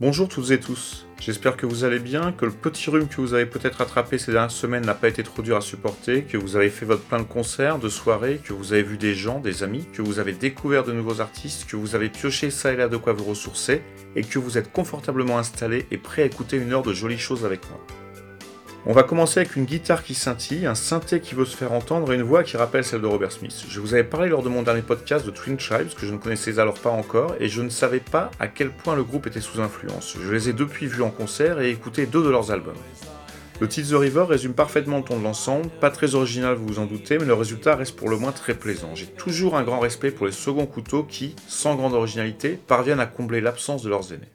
Bonjour toutes et tous, j'espère que vous allez bien, que le petit rhume que vous avez peut-être attrapé ces dernières semaines n'a pas été trop dur à supporter, que vous avez fait votre plein de concerts, de soirées, que vous avez vu des gens, des amis, que vous avez découvert de nouveaux artistes, que vous avez pioché ça et là de quoi vous ressourcer, et que vous êtes confortablement installé et prêt à écouter une heure de jolies choses avec moi. On va commencer avec une guitare qui scintille, un synthé qui veut se faire entendre et une voix qui rappelle celle de Robert Smith. Je vous avais parlé lors de mon dernier podcast de Twin Tribes, que je ne connaissais alors pas encore, et je ne savais pas à quel point le groupe était sous influence. Je les ai depuis vus en concert et écouté deux de leurs albums. Le titre The River résume parfaitement le ton de l'ensemble, pas très original vous vous en doutez, mais le résultat reste pour le moins très plaisant. J'ai toujours un grand respect pour les seconds couteaux qui, sans grande originalité, parviennent à combler l'absence de leurs aînés.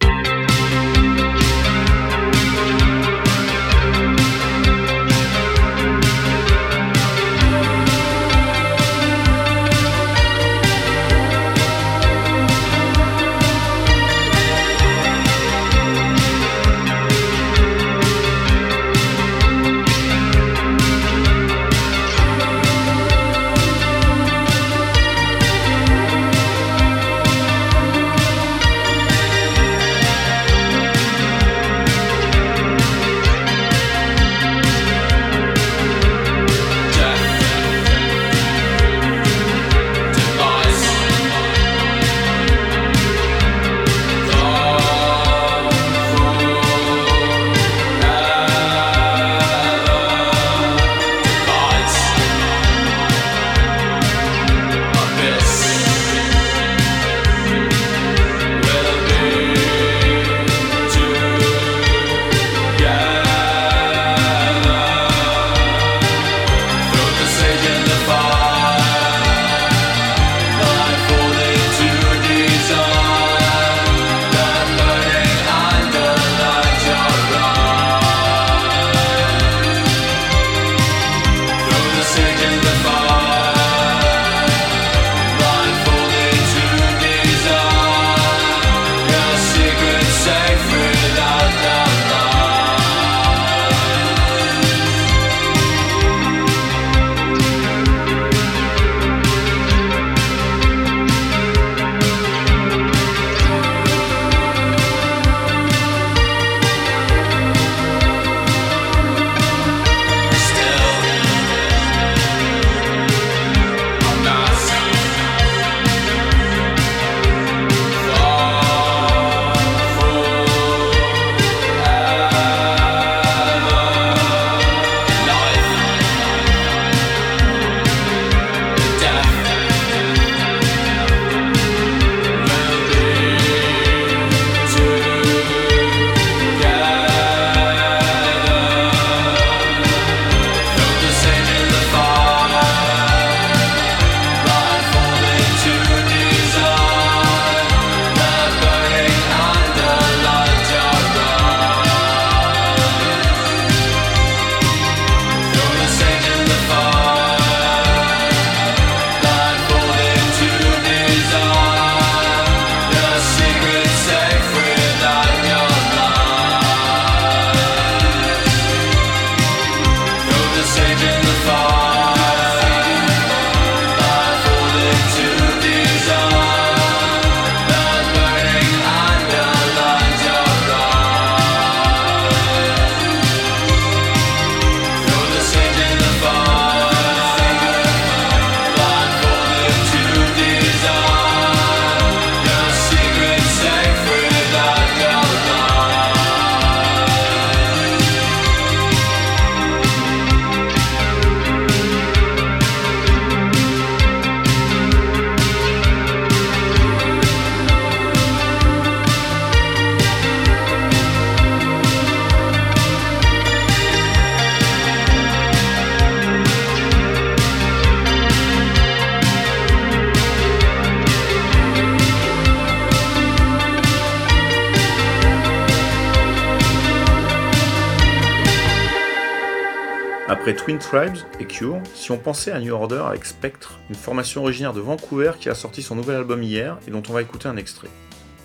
Tribes et Cure, si on pensait à New Order avec Spectre, une formation originaire de Vancouver qui a sorti son nouvel album hier et dont on va écouter un extrait.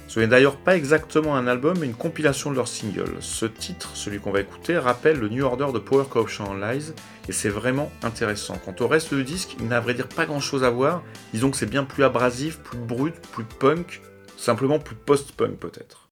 Ce n'est d'ailleurs pas exactement un album mais une compilation de leurs singles. Ce titre, celui qu'on va écouter, rappelle le New Order de Power Corruption Lies et c'est vraiment intéressant. Quant au reste du disque, il n'a à vrai dire pas grand chose à voir, disons que c'est bien plus abrasif, plus brut, plus punk, simplement plus post-punk peut-être.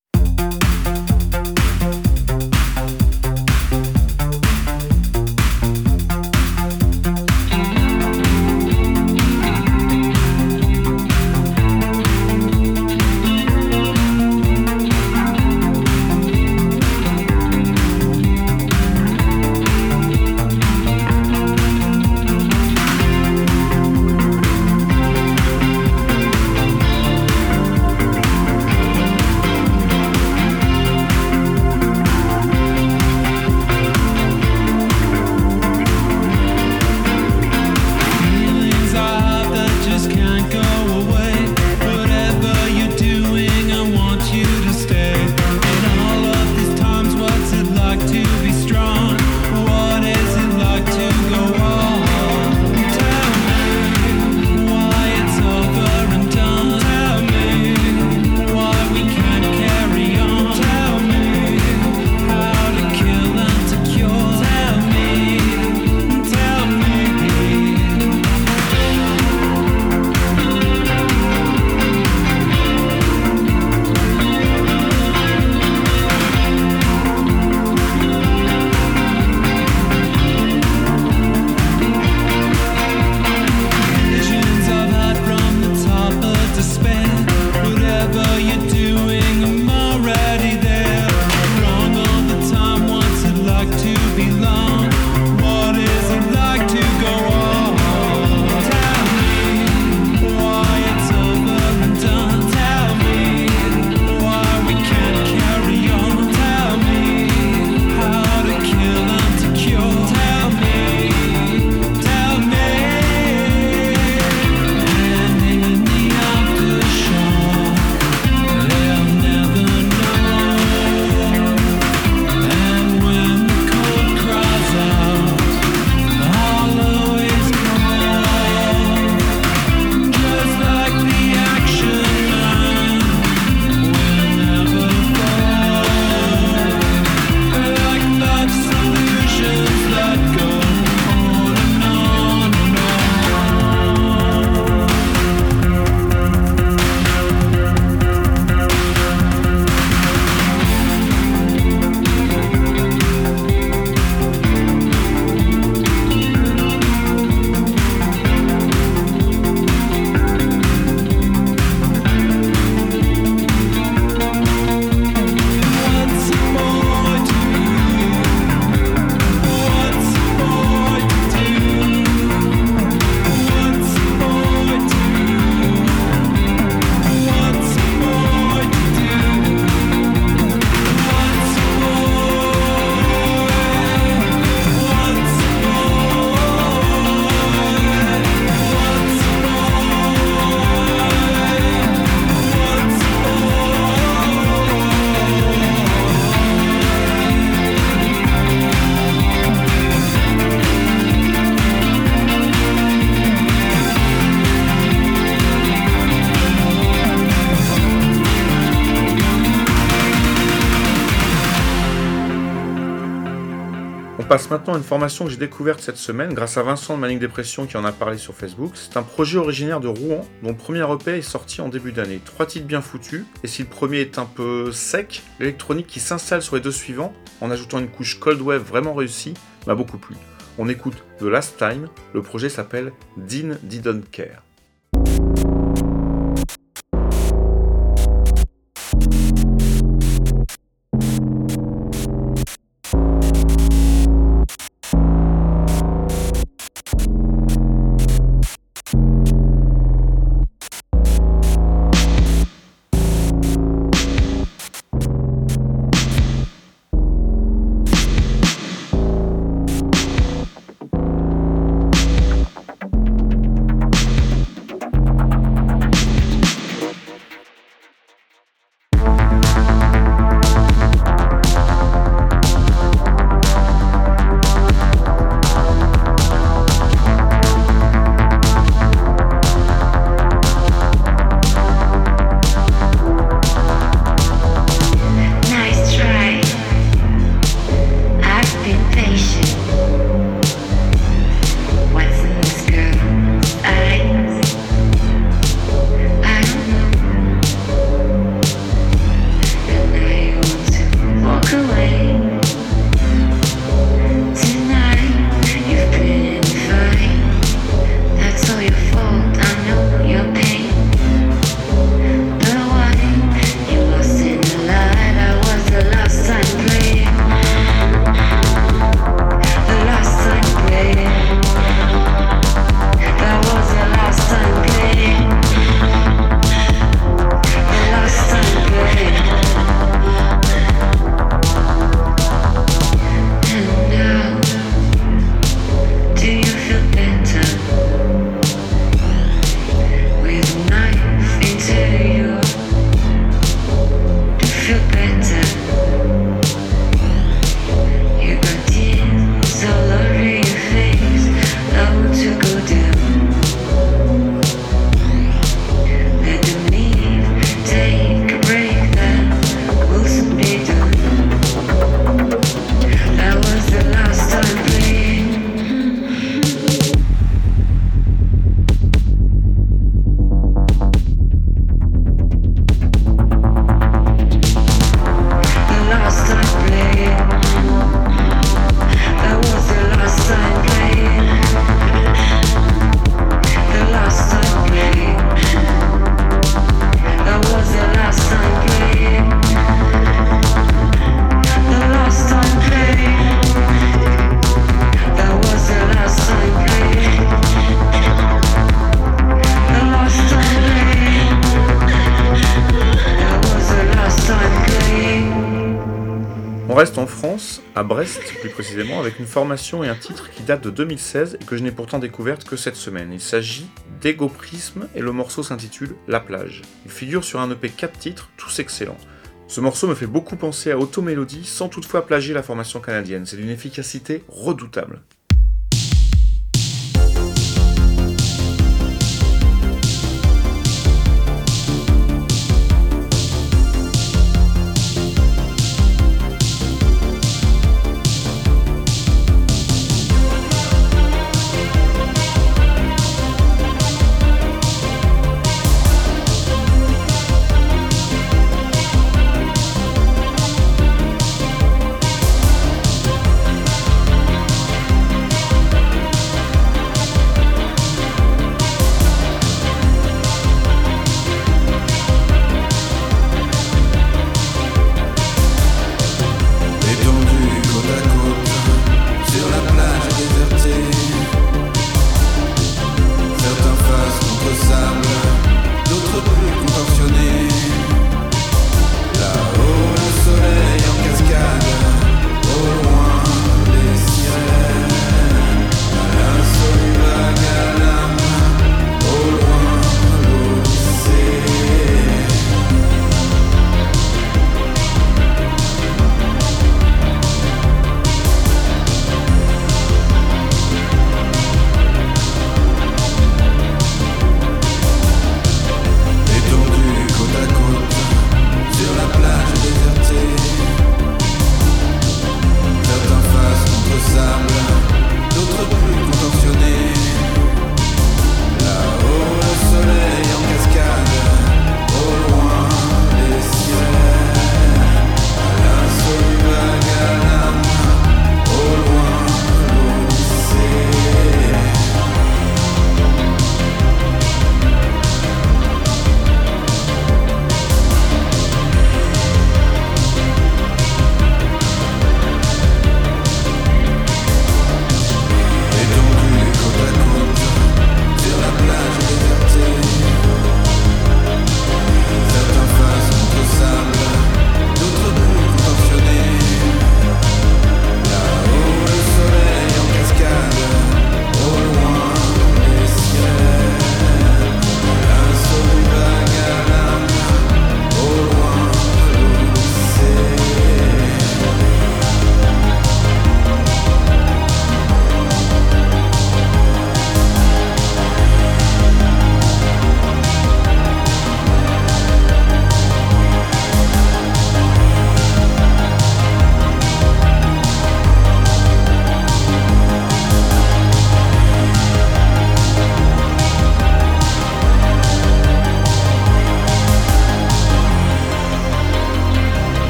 Passe maintenant à une formation que j'ai découverte cette semaine grâce à Vincent de Manic Dépression qui en a parlé sur Facebook. C'est un projet originaire de Rouen dont le premier EP est sorti en début d'année. Trois titres bien foutus, et si le premier est un peu sec, l'électronique qui s'installe sur les deux suivants en ajoutant une couche cold wave vraiment réussie m'a beaucoup plu. On écoute The Last Time, le projet s'appelle Dean Didn't Care. Avec une formation et un titre qui date de 2016 et que je n'ai pourtant découverte que cette semaine. Il s'agit d'Ego-Prisme et le morceau s'intitule La plage. Il figure sur un EP 4 titres, tous excellents. Ce morceau me fait beaucoup penser à Automélodie sans toutefois plagier la formation canadienne. C'est d'une efficacité redoutable.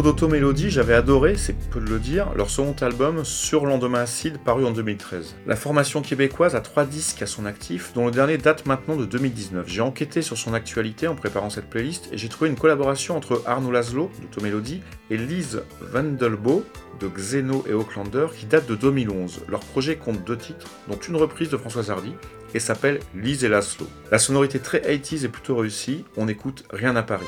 Propos d'automélodie, j'avais adoré, c'est peu de le dire, leur second album Sur lendemain acide paru en 2013. La formation québécoise a trois disques à son actif, dont le dernier date maintenant de 2019. J'ai enquêté sur son actualité en préparant cette playlist et j'ai trouvé une collaboration entre Arnaud Laszlo d'automélodie et Lise Vandelbo de Xeno et Aucklander qui date de 2011. Leur projet compte deux titres, dont une reprise de Françoise Hardy et s'appelle Lise et Laszlo. La sonorité très 80s est plutôt réussie, on écoute Rien à Paris.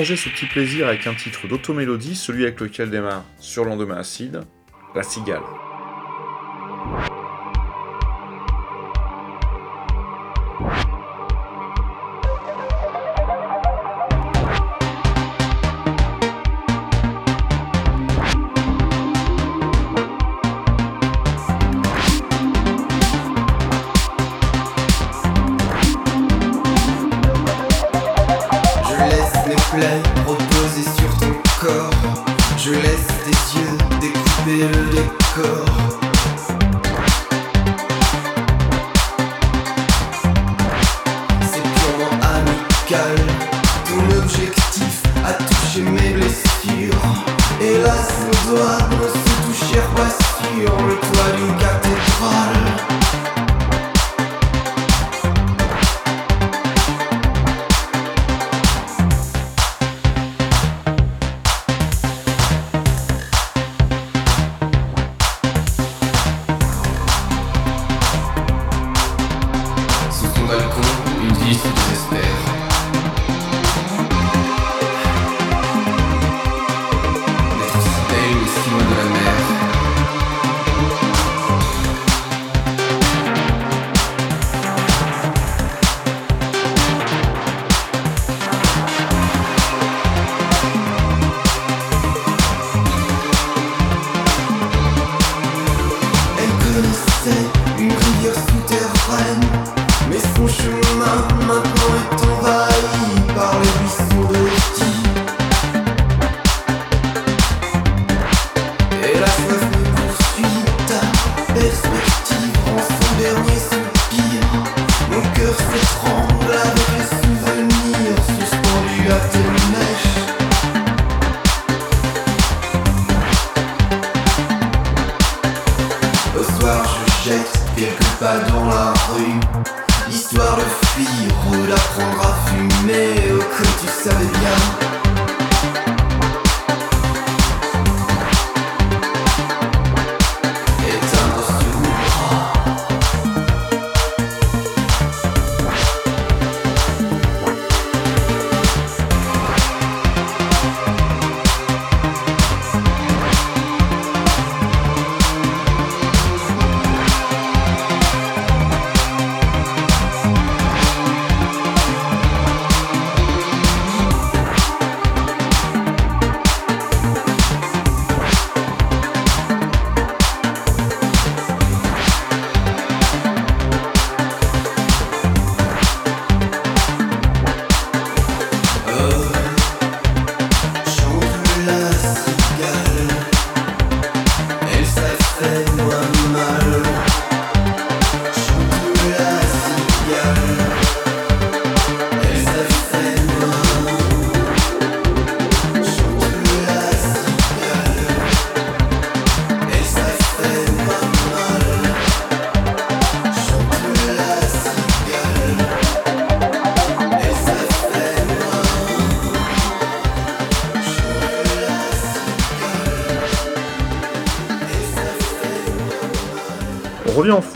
Prolonger ce petit plaisir avec un titre d'automélodie, celui avec lequel démarre Sur lendemain acide, La Cigale. go.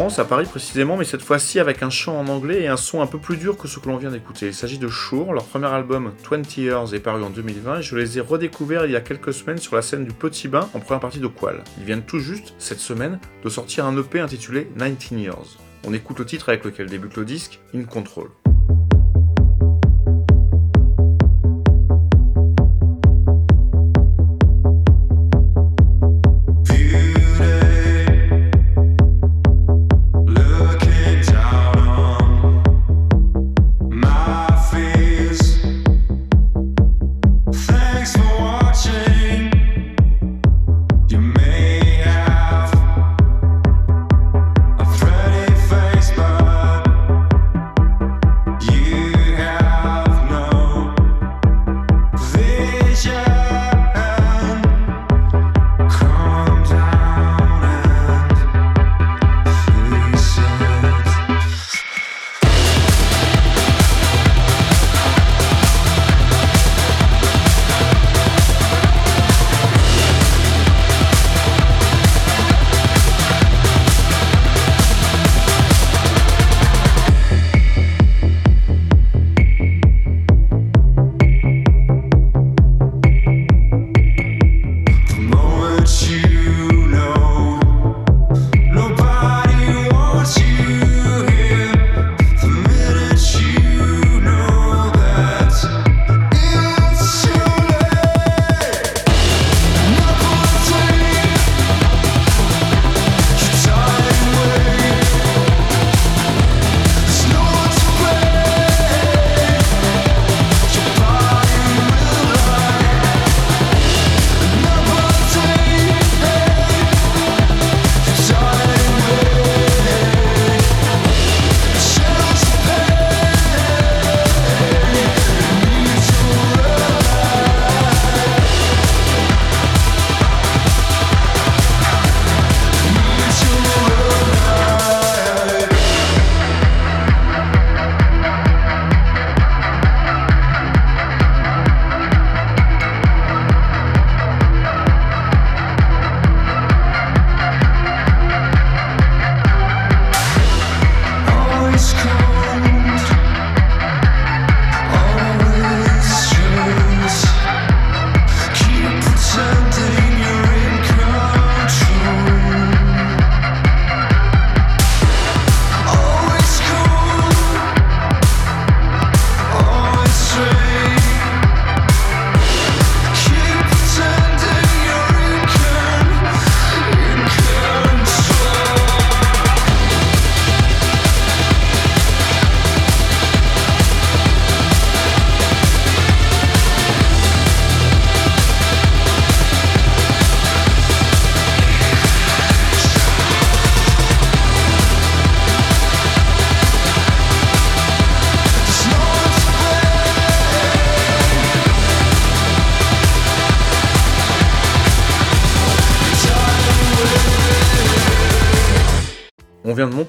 À Paris précisément, mais cette fois-ci avec un chant en anglais et un son un peu plus dur que ce que l'on vient d'écouter. Il s'agit de Shure, leur premier album 20 Years est paru en 2020 et je les ai redécouverts il y a quelques semaines sur la scène du Petit Bain en première partie de Qual. Ils viennent tout juste, cette semaine, de sortir un EP intitulé 19 Years. On écoute le titre avec lequel débute le disque, In Control.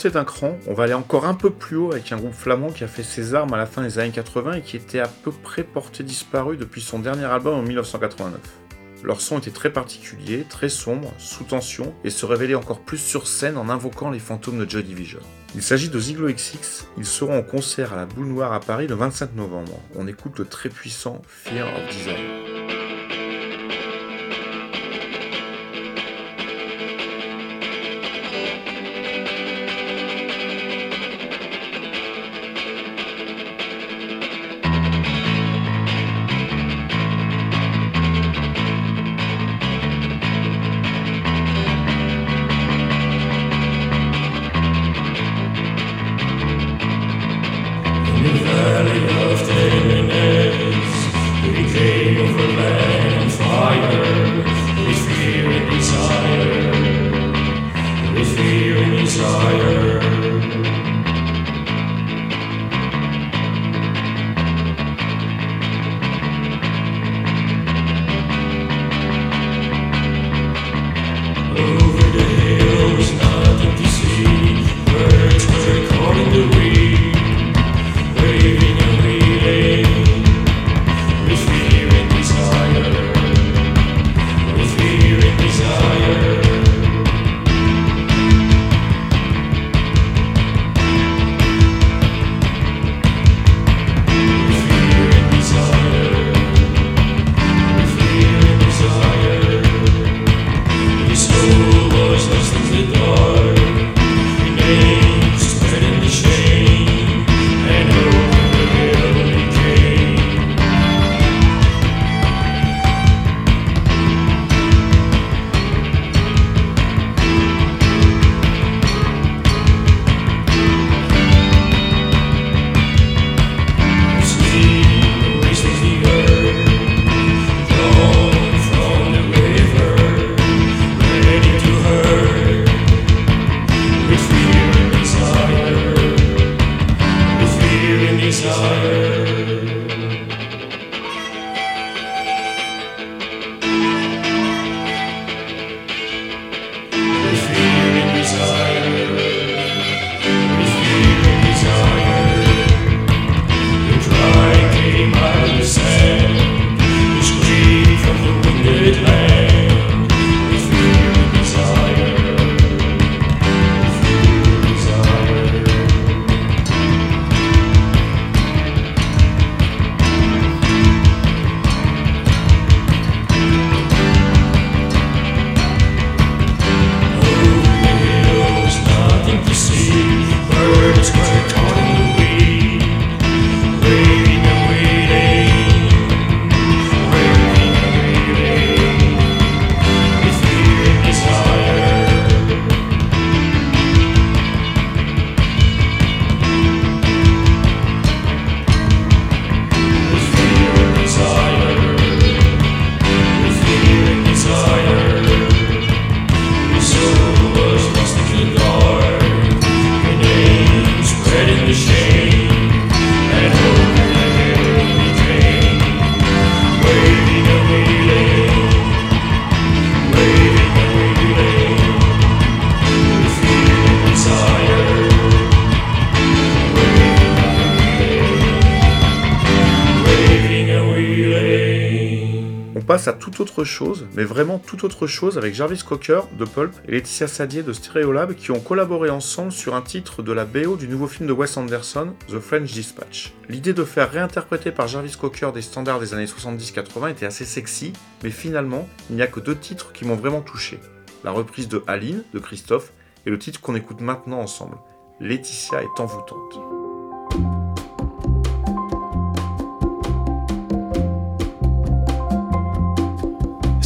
D'un cran, on va aller encore un peu plus haut avec un groupe flamand qui a fait ses armes à la fin des années 80 et qui était à peu près porté disparu depuis son dernier album en 1989. Leur son était très particulier, très sombre, sous tension, et se révélait encore plus sur scène en invoquant les fantômes de Joy Division. Il s'agit de Ziglo XX, ils seront en concert à la Boule Noire à Paris le 25 novembre. On écoute le très puissant Fear of Desire. Passe à toute autre chose, mais vraiment toute autre chose avec Jarvis Cocker de Pulp et Laetitia Sadier de Stereolab qui ont collaboré ensemble sur un titre de la BO du nouveau film de Wes Anderson, The French Dispatch. L'idée de faire réinterpréter par Jarvis Cocker des standards des années 70-80 était assez sexy, mais finalement, il n'y a que deux titres qui m'ont vraiment touché. La reprise de Aline de Christophe et le titre qu'on écoute maintenant ensemble. Laetitia est envoûtante.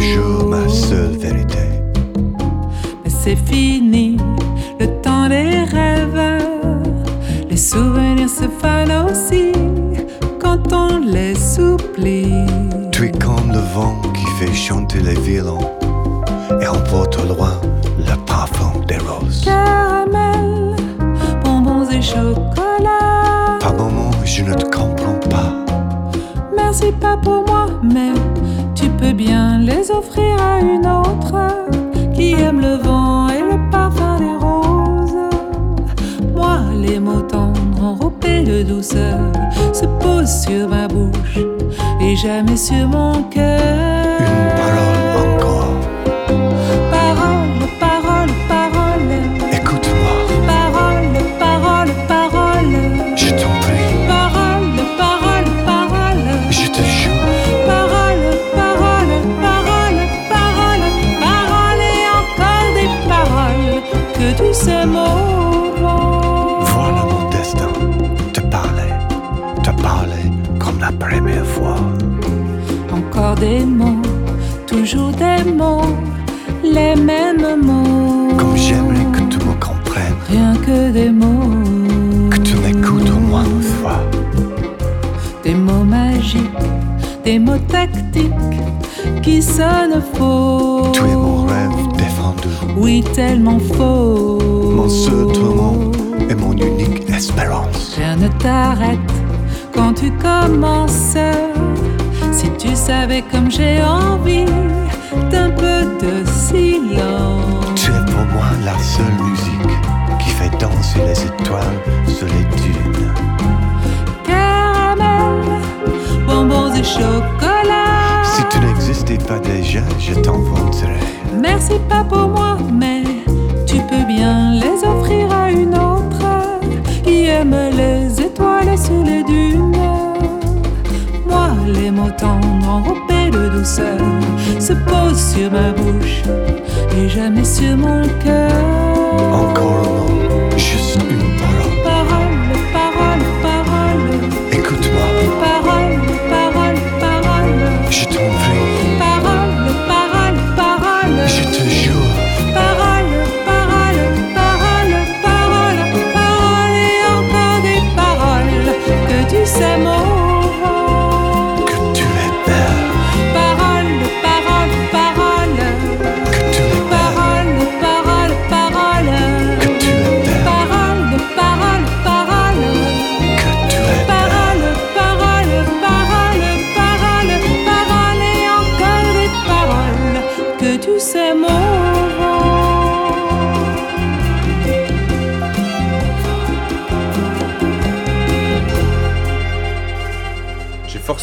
Toujours ma seule vérité. Mais c'est fini, le temps souvenirs se fanent aussi quand on les oublie. Tu es comme le vent qui fait chanter les violons et emporte au loin le parfum des roses. Caramel, bonbons et chocolat. Par moments, je ne te comprends pas. Merci pas pour moi, mais tu peux bien les offrir à une autre qui aime le vent et le parfum des roses. Moi, les mots tendres enrobés de douceur se posent sur ma bouche et jamais sur mon cœur. Une parole chocolat. Si tu n'existais pas déjà, je t'inventerais. Merci pas pour moi, mais tu peux bien les offrir à une autre qui aime les étoiles sur les dunes. Moi, les mots tendres enrobés de douceur se posent sur ma bouche et jamais sur mon cœur. Encore un mot, juste une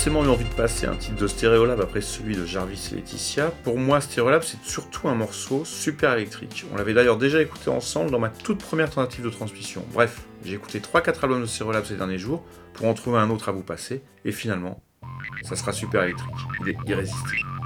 forcément eu envie de passer un titre de Stereolab après celui de Jarvis et Laetitia. Pour moi, Stereolab, c'est surtout un morceau super électrique. On l'avait d'ailleurs déjà écouté ensemble dans ma toute première tentative de transmission. Bref, j'ai écouté 3-4 albums de Stereolab ces derniers jours pour en trouver un autre à vous passer, et finalement, ça sera super électrique. Il est irrésistible.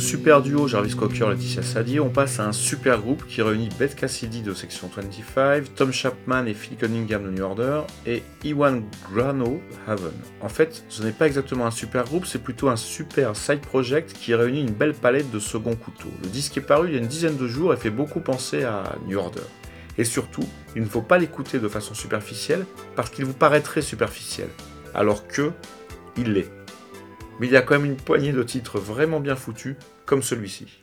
Super duo Jarvis Cocker Laetitia Sadier, on passe à un super groupe qui réunit Beth Cassidy de Section 25, Tom Chapman et Phil Cunningham de New Order et Iwan Grano Haven. En fait, ce n'est pas exactement un super groupe, c'est plutôt un super side project qui réunit une belle palette de second couteau. Le disque est paru il y a une dizaine de jours et fait beaucoup penser à New Order. Et surtout, il ne faut pas l'écouter de façon superficielle parce qu'il vous paraîtrait superficiel, alors que il l'est. Mais il y a quand même une poignée de titres vraiment bien foutus, comme celui-ci.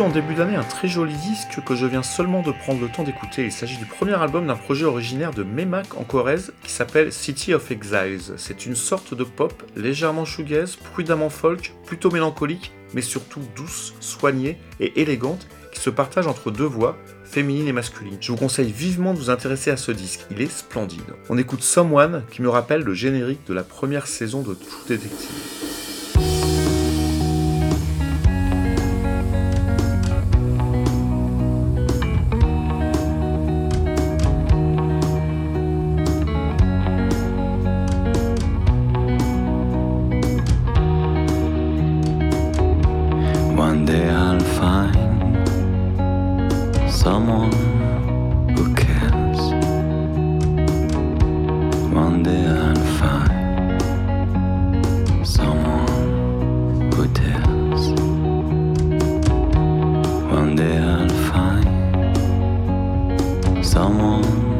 En début d'année un très joli disque que je viens seulement de prendre le temps d'écouter. Il s'agit du premier album d'un projet originaire de Memak en Corrèze qui s'appelle City of Exiles. C'est une sorte de pop légèrement shoegaze, prudemment folk, plutôt mélancolique, mais surtout douce, soignée et élégante qui se partage entre deux voix, féminine et masculine. Je vous conseille vivement de vous intéresser à ce disque, il est splendide. On écoute Someone qui me rappelle le générique de la première saison de True Detective. Someone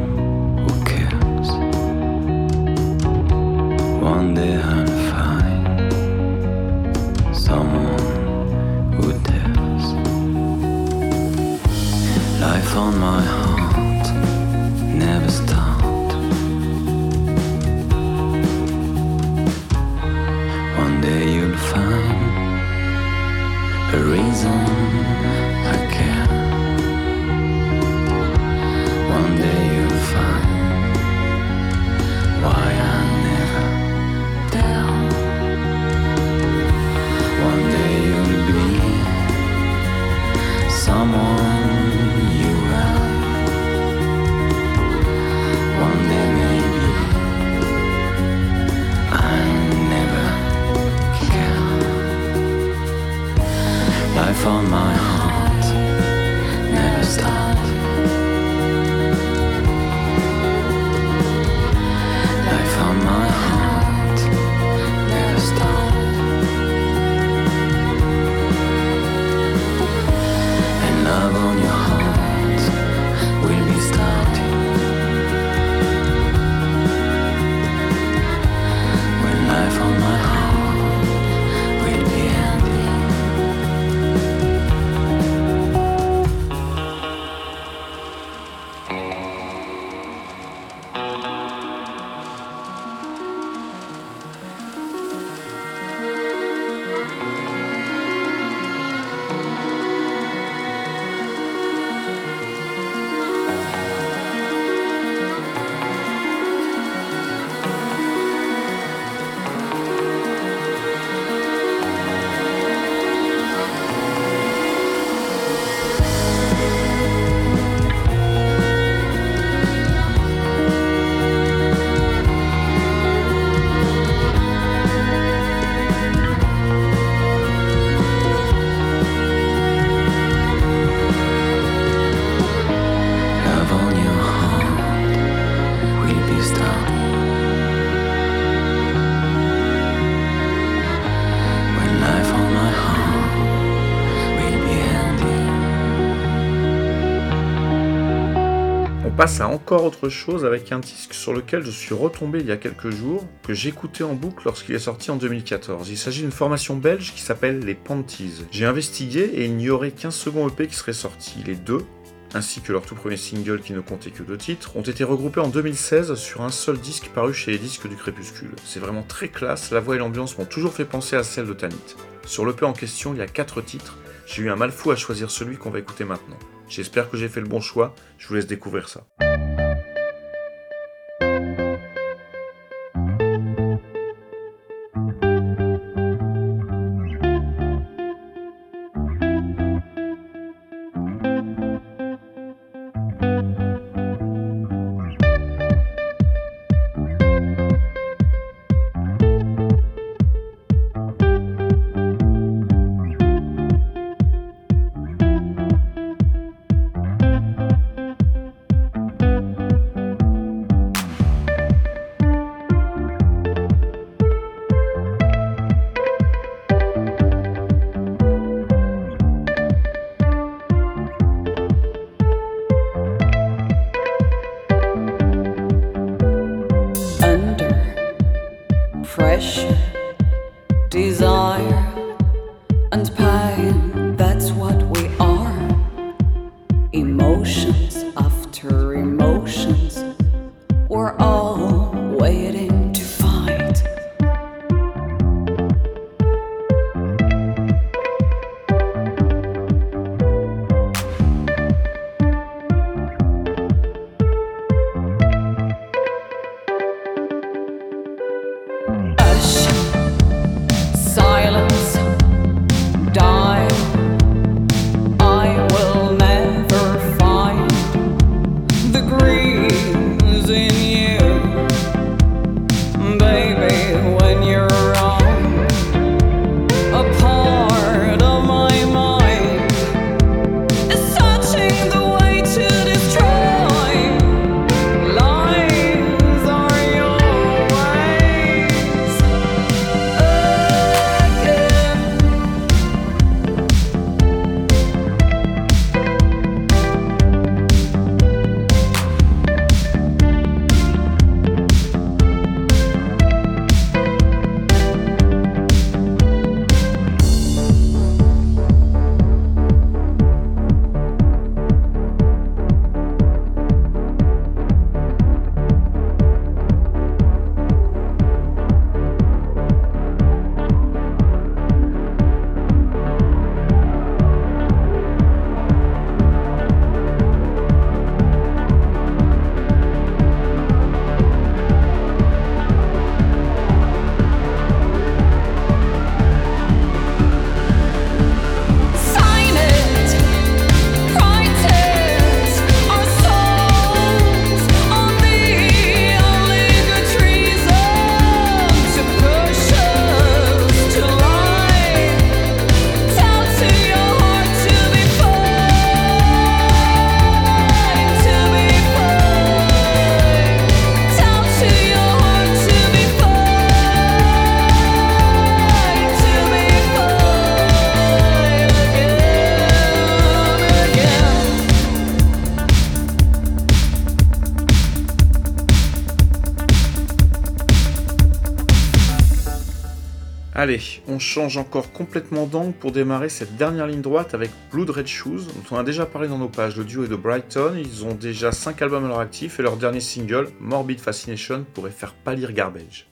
encore autre chose avec un disque sur lequel je suis retombé il y a quelques jours, que j'écoutais en boucle lorsqu'il est sorti en 2014. Il s'agit d'une formation belge qui s'appelle les Panties. J'ai investigué et il n'y aurait qu'un second EP qui serait sorti. Les deux, ainsi que leur tout premier single qui ne comptait que deux titres, ont été regroupés en 2016 sur un seul disque paru chez les disques du Crépuscule. C'est vraiment très classe, la voix et l'ambiance m'ont toujours fait penser à celle de Tanit. Sur l'EP en question, il y a quatre titres, j'ai eu un mal fou à choisir celui qu'on va écouter maintenant. J'espère que j'ai fait le bon choix, je vous laisse découvrir ça. On change encore complètement d'angle pour démarrer cette dernière ligne droite avec Blood Red Shoes, dont on a déjà parlé dans nos pages. Le duo est de Brighton, ils ont déjà 5 albums à leur actif et leur dernier single, Morbid Fascination, pourrait faire pâlir Garbage.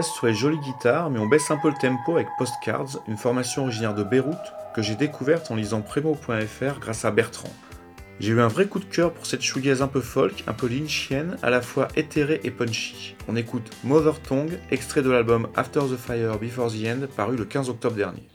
Reste sur les jolies guitares, mais on baisse un peu le tempo avec Postcards, une formation originaire de Beyrouth que j'ai découverte en lisant Premo.fr grâce à Bertrand. J'ai eu un vrai coup de cœur pour cette shoegaze un peu folk, un peu lynchienne, à la fois éthérée et punchy. On écoute Mother Tongue, extrait de l'album After the Fire Before the End, paru le 15 octobre dernier.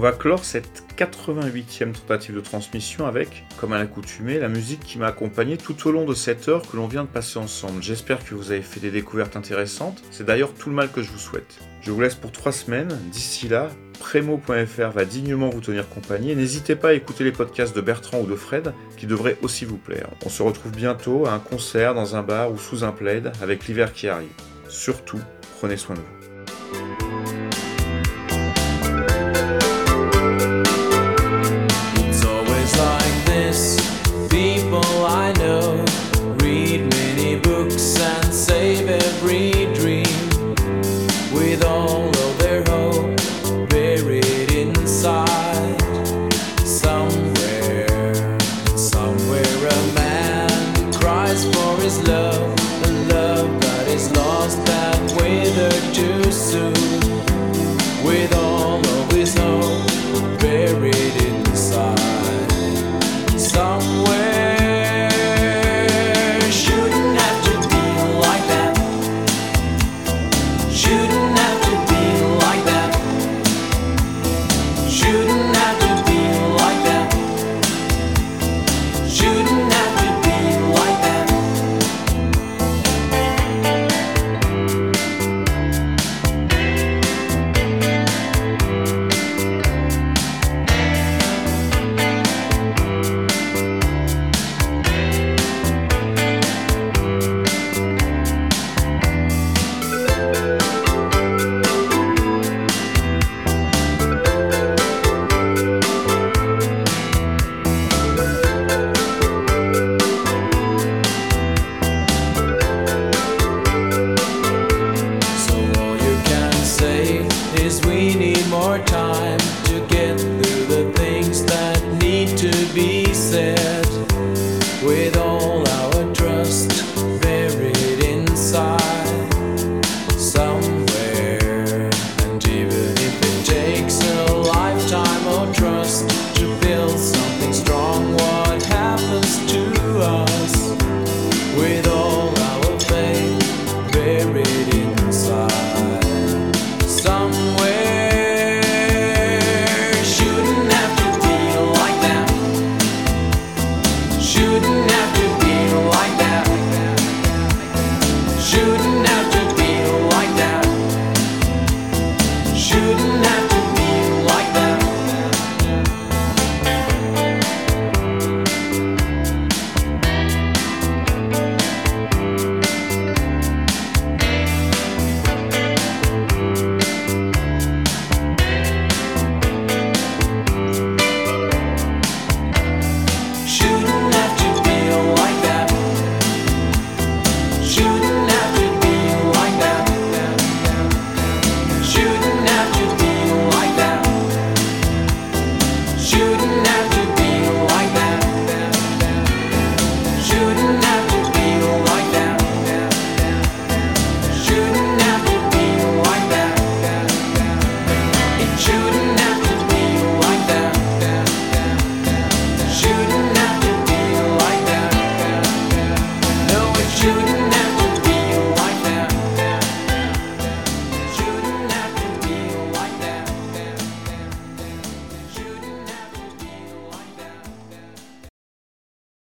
On va clore cette 88e tentative de transmission avec, comme à l'accoutumée, la musique qui m'a accompagné tout au long de cette heure que l'on vient de passer ensemble. J'espère que vous avez fait des découvertes intéressantes, c'est d'ailleurs tout le mal que je vous souhaite. Je vous laisse pour 3 semaines, d'ici là, Premo.fr va dignement vous tenir compagnie n'hésitez pas à écouter les podcasts de Bertrand ou de Fred qui devraient aussi vous plaire. On se retrouve bientôt à un concert, dans un bar ou sous un plaid avec l'hiver qui arrive. Surtout, prenez soin de vous.